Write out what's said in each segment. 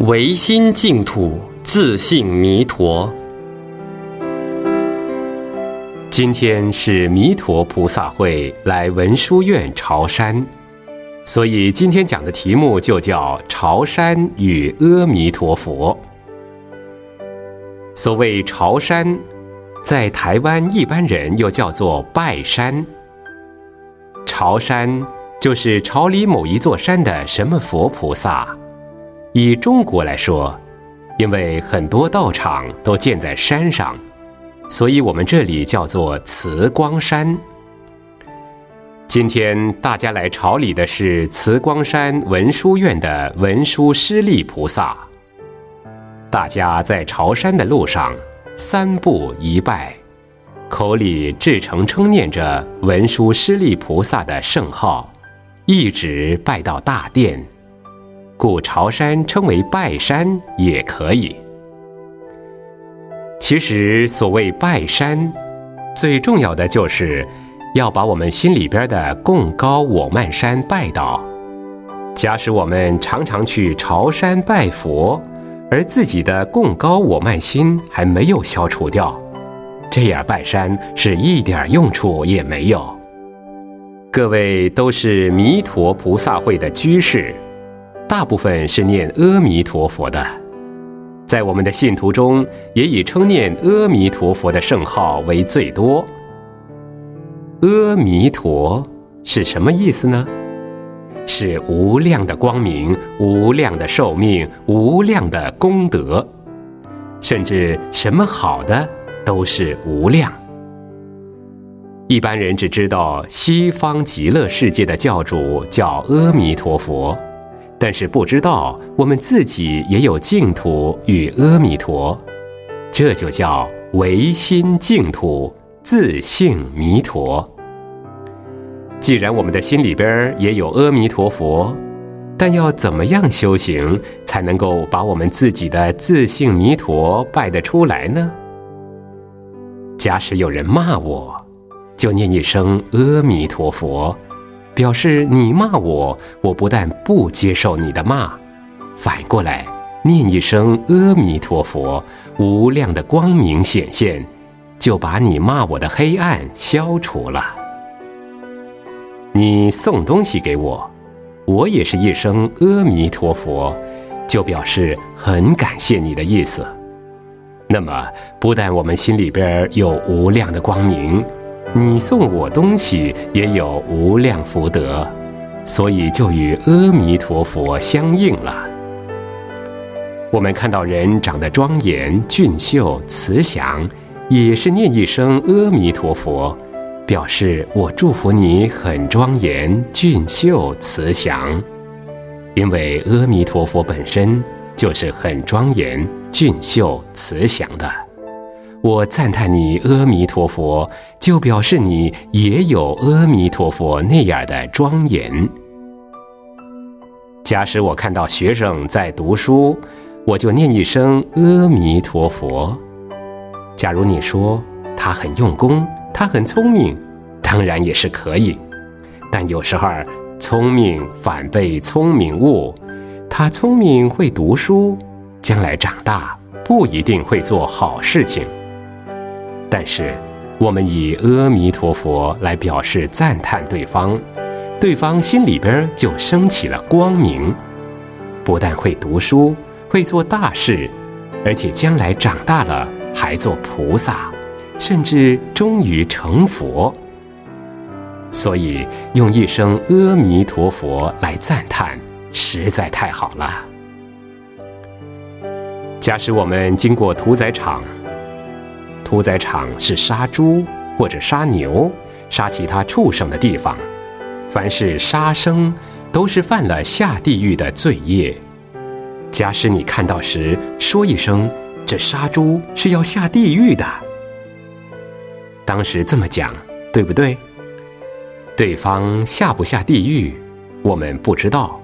唯心净土，自性弥陀。今天是弥陀菩萨会来文殊院朝山，所以今天讲的题目就叫“朝山与阿弥陀佛”。所谓朝山，在台湾一般人又叫做拜山。朝山就是朝里某一座山的什么佛菩萨。以中国来说，因为很多道场都建在山上，所以我们这里叫做慈光山。今天大家来朝礼的是慈光山文殊院的文殊师利菩萨。大家在朝山的路上三步一拜，口里至诚称念着文殊师利菩萨的圣号，一直拜到大殿。故朝山称为拜山也可以。其实所谓拜山，最重要的就是要把我们心里边的贡高我慢山拜倒。假使我们常常去朝山拜佛，而自己的贡高我慢心还没有消除掉，这样拜山是一点用处也没有。各位都是弥陀菩萨会的居士。大部分是念阿弥陀佛的，在我们的信徒中，也以称念阿弥陀佛的圣号为最多。阿弥陀是什么意思呢？是无量的光明、无量的寿命、无量的功德，甚至什么好的都是无量。一般人只知道西方极乐世界的教主叫阿弥陀佛。但是不知道我们自己也有净土与阿弥陀，这就叫唯心净土，自性弥陀。既然我们的心里边也有阿弥陀佛，但要怎么样修行才能够把我们自己的自性弥陀拜得出来呢？假使有人骂我，就念一声阿弥陀佛。表示你骂我，我不但不接受你的骂，反过来念一声阿弥陀佛，无量的光明显现，就把你骂我的黑暗消除了。你送东西给我，我也是一声阿弥陀佛，就表示很感谢你的意思。那么，不但我们心里边有无量的光明。你送我东西也有无量福德，所以就与阿弥陀佛相应了。我们看到人长得庄严、俊秀、慈祥，也是念一声阿弥陀佛，表示我祝福你很庄严、俊秀、慈祥。因为阿弥陀佛本身就是很庄严、俊秀、慈祥的。我赞叹你阿弥陀佛，就表示你也有阿弥陀佛那样的庄严。假使我看到学生在读书，我就念一声阿弥陀佛。假如你说他很用功，他很聪明，当然也是可以。但有时候聪明反被聪明误，他聪明会读书，将来长大不一定会做好事情。但是，我们以阿弥陀佛来表示赞叹对方，对方心里边就升起了光明，不但会读书，会做大事，而且将来长大了还做菩萨，甚至终于成佛。所以，用一声阿弥陀佛来赞叹，实在太好了。假使我们经过屠宰场。屠宰场是杀猪或者杀牛、杀其他畜生的地方，凡是杀生，都是犯了下地狱的罪业。假使你看到时，说一声：“这杀猪是要下地狱的。”当时这么讲，对不对？对方下不下地狱，我们不知道，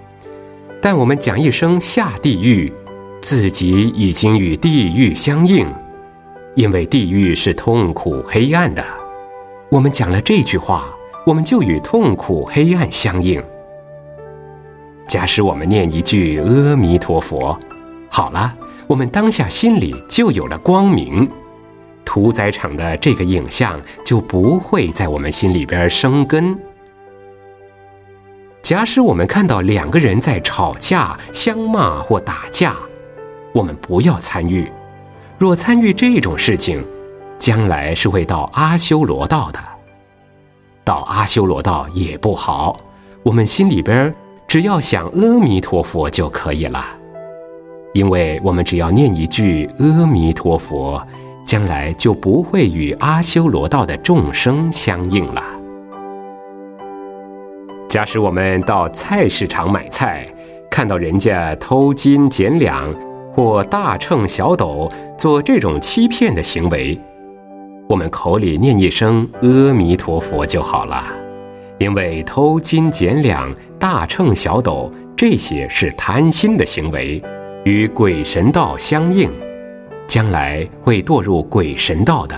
但我们讲一声下地狱，自己已经与地狱相应。因为地狱是痛苦黑暗的，我们讲了这句话，我们就与痛苦黑暗相应。假使我们念一句阿弥陀佛，好了，我们当下心里就有了光明，屠宰场的这个影像就不会在我们心里边生根。假使我们看到两个人在吵架、相骂或打架，我们不要参与。若参与这种事情，将来是会到阿修罗道的。到阿修罗道也不好。我们心里边只要想阿弥陀佛就可以了，因为我们只要念一句阿弥陀佛，将来就不会与阿修罗道的众生相应了。假使我们到菜市场买菜，看到人家偷斤减两或大秤小斗做这种欺骗的行为，我们口里念一声阿弥陀佛就好了，因为偷斤减两、大秤小斗这些是贪心的行为，与鬼神道相应，将来会堕入鬼神道的。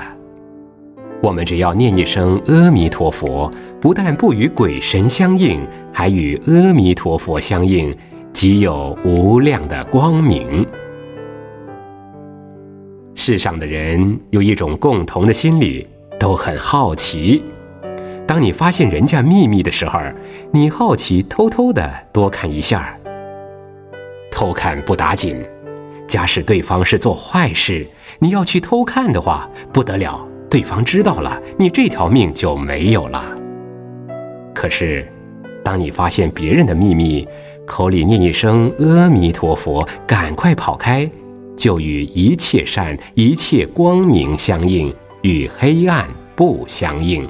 我们只要念一声阿弥陀佛，不但不与鬼神相应，还与阿弥陀佛相应，即有无量的光明。世上的人有一种共同的心理，都很好奇。当你发现人家秘密的时候，你好奇，偷偷的多看一下。偷看不打紧，假使对方是做坏事，你要去偷看的话，不得了。对方知道了，你这条命就没有了。可是，当你发现别人的秘密，口里念一声阿弥陀佛，赶快跑开，就与一切善、一切光明相应，与黑暗不相应。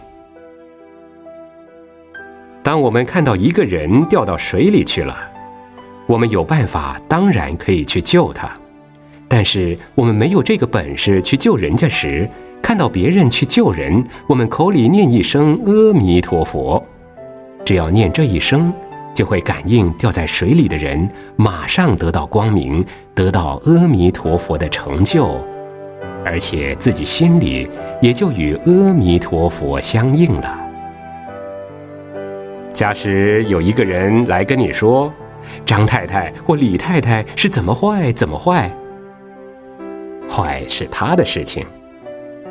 当我们看到一个人掉到水里去了，我们有办法，当然可以去救他。但是我们没有这个本事去救人家时，看到别人去救人，我们口里念一声阿弥陀佛，只要念这一声，就会感应掉在水里的人马上得到光明，得到阿弥陀佛的成就，而且自己心里也就与阿弥陀佛相应了。假使有一个人来跟你说，张太太或李太太是怎么坏怎么坏，坏是他的事情。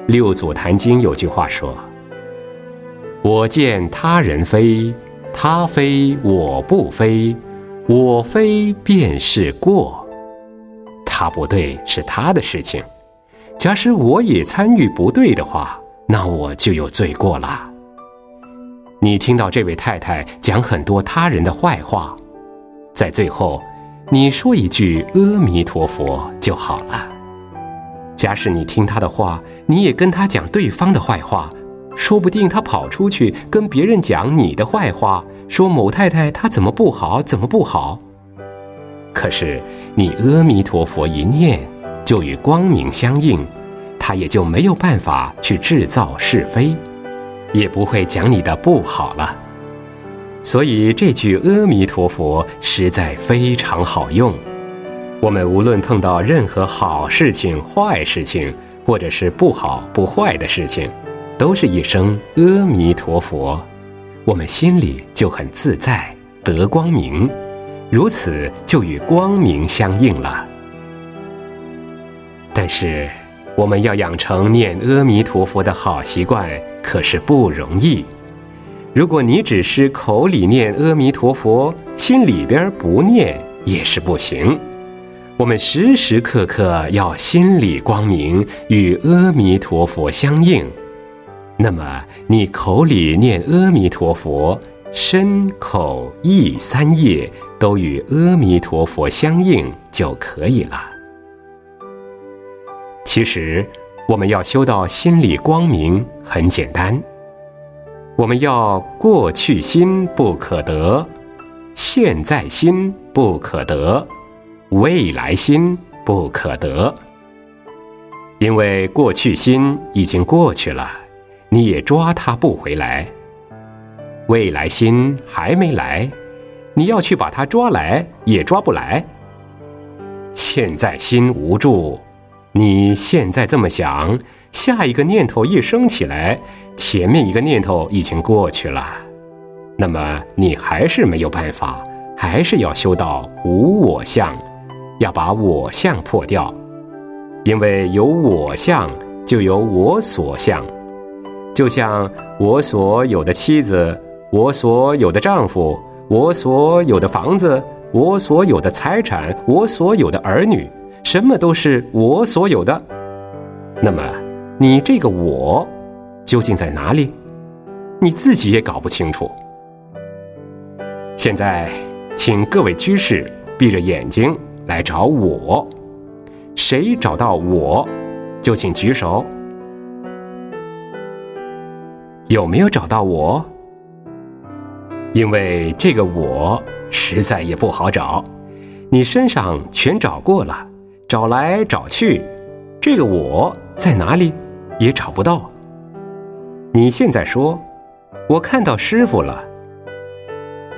六祖坛经有句话说：“我见他人非，他非我不非，我非便是过。他不对是他的事情，假使我也参与不对的话，那我就有罪过了。”你听到这位太太讲很多他人的坏话，在最后，你说一句阿弥陀佛就好了。假使你听他的话，你也跟他讲对方的坏话，说不定他跑出去跟别人讲你的坏话，说某太太她怎么不好，怎么不好。可是你阿弥陀佛一念，就与光明相应，他也就没有办法去制造是非，也不会讲你的不好了。所以这句阿弥陀佛实在非常好用。我们无论碰到任何好事情、坏事情，或者是不好不坏的事情，都是一声阿弥陀佛，我们心里就很自在，得光明，如此就与光明相应了。但是，我们要养成念阿弥陀佛的好习惯，可是不容易。如果你只是口里念阿弥陀佛，心里边不念，也是不行。我们时时刻刻要心里光明，与阿弥陀佛相应。那么，你口里念阿弥陀佛，身口意三业都与阿弥陀佛相应就可以了。其实，我们要修到心里光明很简单，我们要过去心不可得，现在心不可得。未来心不可得，因为过去心已经过去了，你也抓它不回来。未来心还没来，你要去把它抓来也抓不来。现在心无助，你现在这么想，下一个念头一升起来，前面一个念头已经过去了，那么你还是没有办法，还是要修到无我相。要把我相破掉，因为有我相，就有我所相。就像我所有的妻子，我所有的丈夫，我所有的房子，我所有的财产，我所有的儿女，什么都是我所有的。那么，你这个我究竟在哪里？你自己也搞不清楚。现在，请各位居士闭着眼睛来找我。谁找到我，就请举手。有没有找到我？因为这个我实在也不好找，你身上全找过了，找来找去，这个我在哪里也找不到。你现在说，我看到师傅了。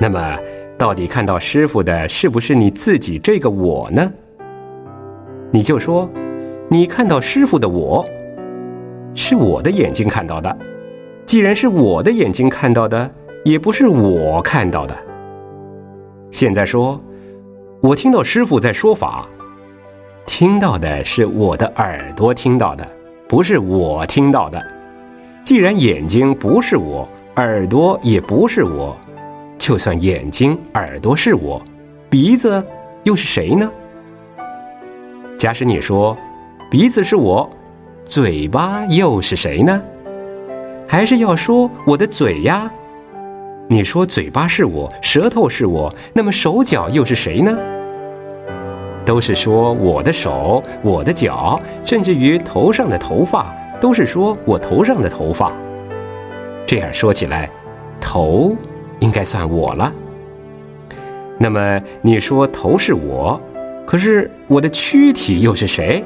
那么，到底看到师傅的是不是你自己这个我呢？你就说，你看到师傅的我，是我的眼睛看到的。既然是我的眼睛看到的，也不是我看到的。现在说，我听到师傅在说法，听到的是我的耳朵听到的，不是我听到的。既然眼睛不是我，耳朵也不是我，就算眼睛、耳朵是我，鼻子又是谁呢？假使你说鼻子是我，嘴巴又是谁呢？还是要说我的嘴呀？你说嘴巴是我，舌头是我，那么手脚又是谁呢？都是说我的手、我的脚，甚至于头上的头发，都是说我头上的头发。这样说起来，头应该算我了。那么你说头是我，可是我的躯体又是谁？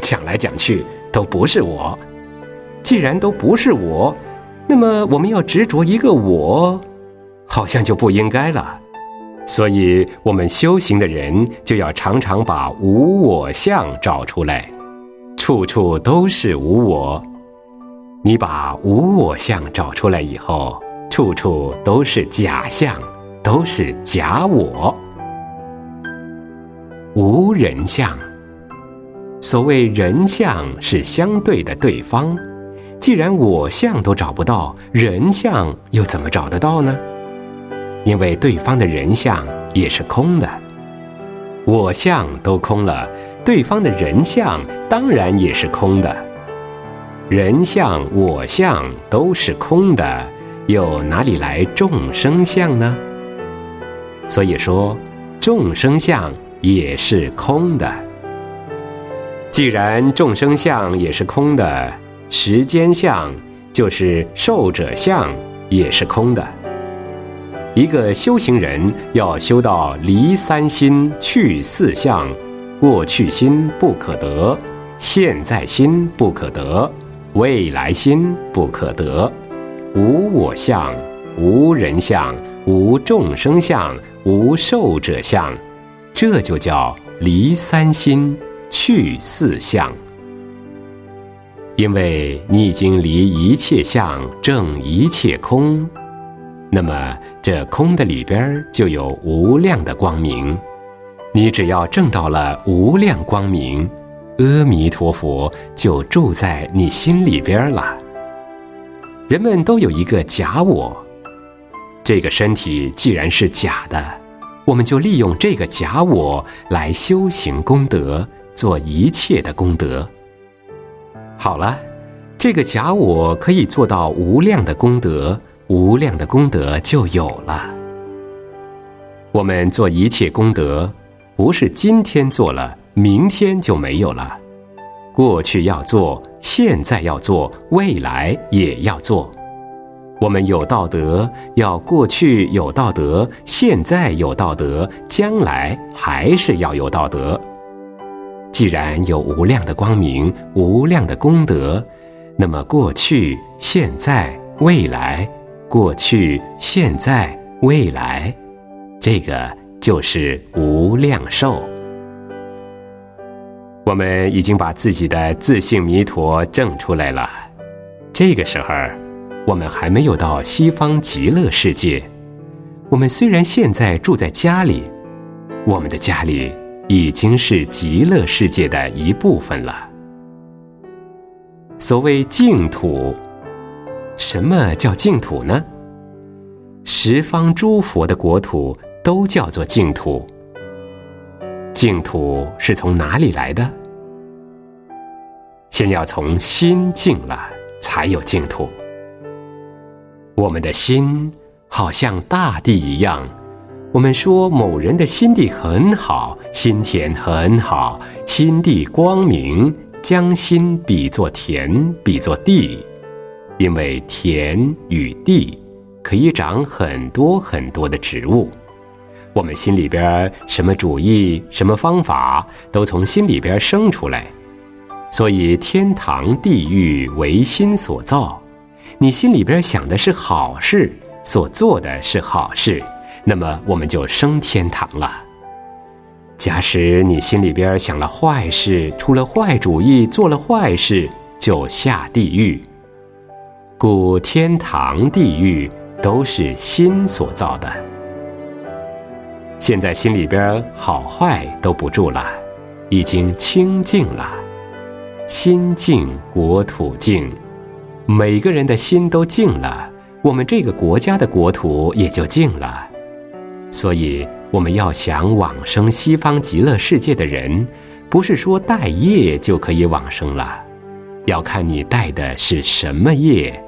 讲来讲去都不是我。既然都不是我，那么我们要执着一个我，好像就不应该了。所以，我们修行的人就要常常把无我相找出来，处处都是无我。你把无我相找出来以后，处处都是假象，都是假我。无人相，所谓人相是相对的对方。既然我相都找不到，人相又怎么找得到呢？因为对方的人相也是空的，我相都空了，对方的人相当然也是空的。人相、我相都是空的，又哪里来众生相呢？所以说，众生相也是空的。既然众生相也是空的。时间相就是受者相，也是空的。一个修行人要修到离三心去四相，过去心不可得，现在心不可得，未来心不可得，无我相，无人相，无众生相，无受者相，这就叫离三心去四相。因为你已经离一切相证一切空，那么这空的里边就有无量的光明。你只要证到了无量光明，阿弥陀佛就住在你心里边了。人们都有一个假我，这个身体既然是假的，我们就利用这个假我来修行功德，做一切的功德。好了，这个假我可以做到无量的功德，无量的功德就有了。我们做一切功德，不是今天做了，明天就没有了。过去要做，现在要做，未来也要做。我们有道德，要过去有道德，现在有道德，将来还是要有道德。既然有无量的光明、无量的功德，那么过去、现在、未来，过去、现在、未来，这个就是无量寿。我们已经把自己的自性弥陀证出来了。这个时候，我们还没有到西方极乐世界。我们虽然现在住在家里，我们的家里。已经是极乐世界的一部分了。所谓净土，什么叫净土呢？十方诸佛的国土都叫做净土。净土是从哪里来的？先要从心净了，才有净土。我们的心好像大地一样，我们说某人的心地很好，心田很好，心地光明，将心比作田，比作地，因为田与地可以长很多很多的植物。我们心里边什么主意、什么方法，都从心里边生出来。所以天堂、地狱为心所造。你心里边想的是好事，所做的是好事，那么我们就升天堂了。假使你心里边想了坏事，出了坏主意，做了坏事，就下地狱。故天堂、地狱都是心所造的。现在心里边好坏都不住了，已经清净了，心净国土净，每个人的心都净了，我们这个国家的国土也就净了。所以我们要想往生西方极乐世界的人，不是说带业就可以往生了，要看你带的是什么业，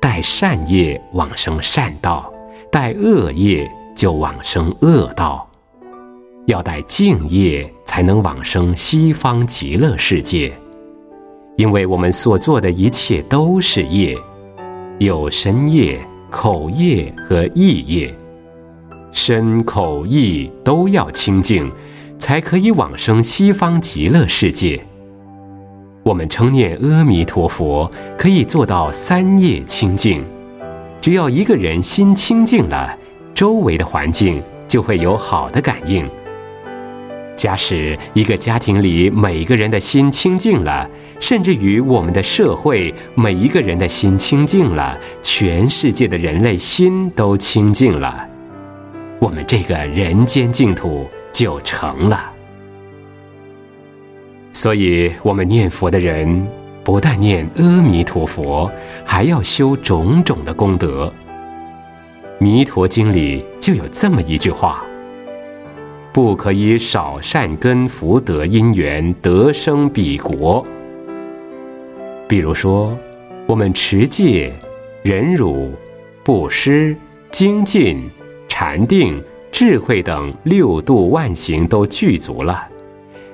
带善业往生善道，带恶业。就往生恶道，要带净业才能往生西方极乐世界。因为我们所做的一切都是业，有身业、口业和意业，身口意都要清净，才可以往生西方极乐世界。我们称念阿弥陀佛，可以做到三业清净。只要一个人心清净了。周围的环境就会有好的感应。假使一个家庭里每一个人的心清净了，甚至于我们的社会每一个人的心清净了，全世界的人类心都清净了，我们这个人间净土就成了。所以，我们念佛的人不但念阿弥陀佛，还要修种种的功德。《弥陀经》里就有这么一句话：“不可以少善根福德因缘得生彼国。”比如说，我们持戒、忍辱、布施、精进、禅定、智慧等六度万行都具足了，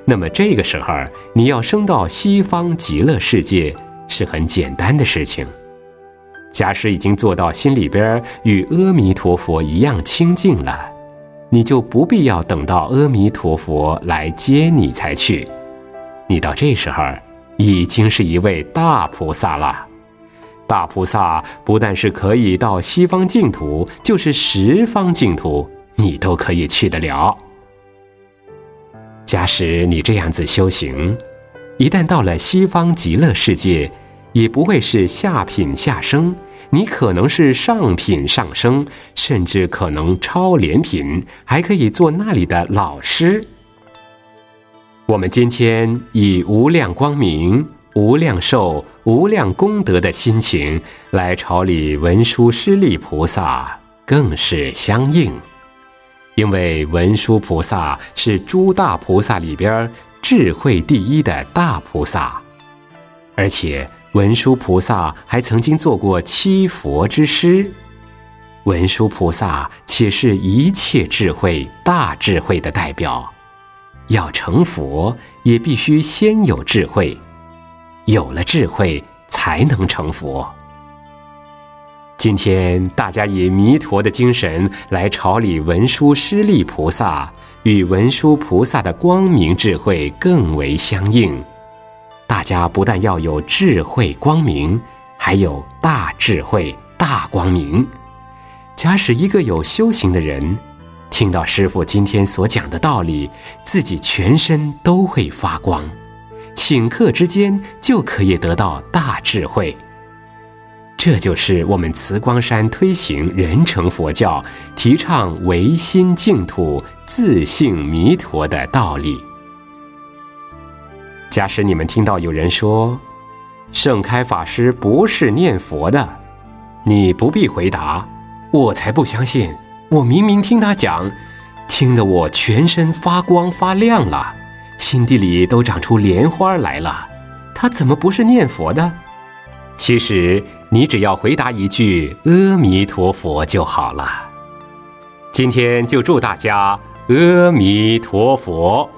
那么这个时候你要升到西方极乐世界是很简单的事情。假使已经做到心里边与阿弥陀佛一样清净了，你就不必要等到阿弥陀佛来接你才去。你到这时候已经是一位大菩萨了。大菩萨不但是可以到西方净土，就是十方净土，你都可以去得了。假使你这样子修行，一旦到了西方极乐世界，也不会是下品下生。你可能是上品上升，甚至可能超廉品，还可以做那里的老师。我们今天以无量光明、无量寿、无量功德的心情来朝礼文殊师利菩萨，更是相应。因为文殊菩萨是诸大菩萨里边智慧第一的大菩萨，而且。文殊菩萨还曾经做过七佛之师，文殊菩萨且是一切智慧大智慧的代表。要成佛，也必须先有智慧，有了智慧才能成佛。今天大家以弥陀的精神来朝礼文殊师利菩萨，与文殊菩萨的光明智慧更为相应。大家不但要有智慧光明，还有大智慧大光明。假使一个有修行的人，听到师傅今天所讲的道理，自己全身都会发光，顷刻之间就可以得到大智慧。这就是我们慈光山推行人成佛教、提倡唯心净土、自性弥陀的道理。假使你们听到有人说盛开法师不是念佛的，你不必回答，我才不相信。我明明听他讲，听得我全身发光发亮了，心地里都长出莲花来了。他怎么不是念佛的？其实你只要回答一句“阿弥陀佛”就好了。今天就祝大家阿弥陀佛。